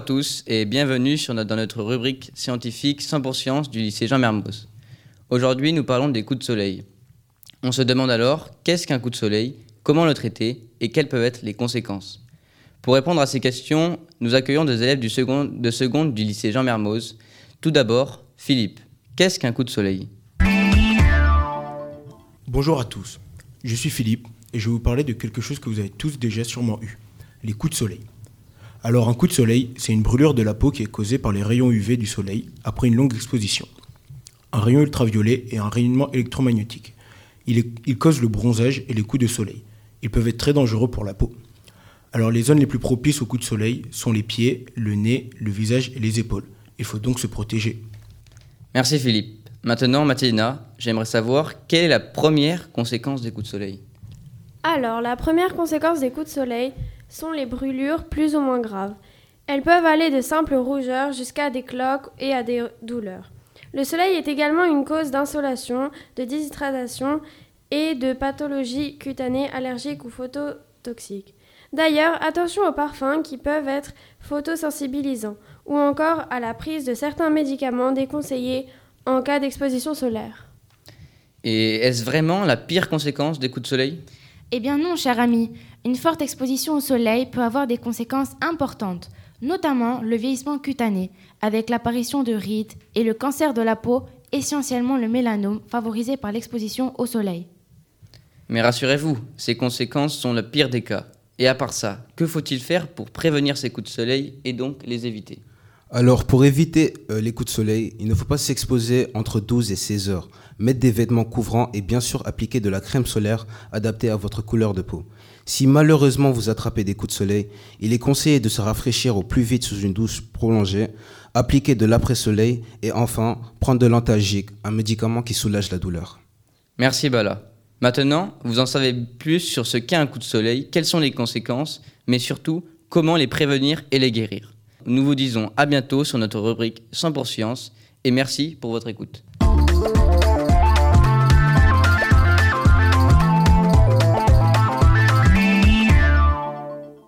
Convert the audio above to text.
à tous et bienvenue sur notre- dans notre rubrique scientifique 100 sciences du lycée Jean Mermoz. Aujourd'hui, nous parlons des coups de soleil. On se demande alors qu'est-ce qu'un coup de soleil, comment le traiter et quelles peuvent être les conséquences? Pour répondre à ces questions, nous accueillons des élèves de seconde du lycée Jean Mermoz. Tout d'abord, Philippe, qu'est-ce qu'un coup de soleil? Bonjour à tous, je suis Philippe et je vais vous parler de quelque chose que vous avez tous déjà sûrement eu, les coups de soleil. Alors un coup de soleil, c'est une brûlure de la peau qui est causée par les rayons UV du soleil après une longue exposition. Un rayon ultraviolet et un rayonnement électromagnétique. Il, est- il cause le bronzage et les coups de soleil. Ils peuvent être très dangereux pour la peau. Alors les zones les plus propices aux coups de soleil sont les pieds, le nez, le visage et les épaules. Il faut donc se protéger. Merci Philippe. Maintenant, Mathilda, j'aimerais savoir quelle est la première conséquence des coups de soleil? Alors, la première conséquence des coups de soleil sont les brûlures plus ou moins graves. Elles peuvent aller de simples rougeurs jusqu'à des cloques et à des douleurs. Le soleil est également une cause d'insolation, de déshydratation et de pathologies cutanées allergiques ou phototoxiques. D'ailleurs, attention aux parfums qui peuvent être photosensibilisants ou encore à la prise de certains médicaments déconseillés en cas d'exposition solaire. Et est-ce vraiment la pire conséquence des coups de soleil? Eh bien non, cher ami. Une forte exposition au soleil peut avoir des conséquences importantes, notamment le vieillissement cutané, avec l'apparition de rides et le cancer de la peau, essentiellement le mélanome, favorisé par l'exposition au soleil. Mais rassurez-vous, ces conséquences sont le pire des cas. Et à part ça, que faut-il faire pour prévenir ces coups de soleil et donc les éviter? Alors, pour éviter euh, les coups de soleil, il ne faut pas s'exposer entre 12 et 16 heures. Mettre des vêtements couvrants et bien sûr appliquer de la crème solaire adaptée à votre couleur de peau. Si malheureusement vous attrapez des coups de soleil, il est conseillé de se rafraîchir au plus vite sous une douche prolongée, appliquer de l'après-soleil et enfin prendre de l'antalgique, un médicament qui soulage la douleur. Merci Bala. Maintenant, vous en savez plus sur ce qu'est un coup de soleil, quelles sont les conséquences, mais surtout comment les prévenir et les guérir. Nous vous disons à bientôt sur notre rubrique 100 pour science et merci pour votre écoute.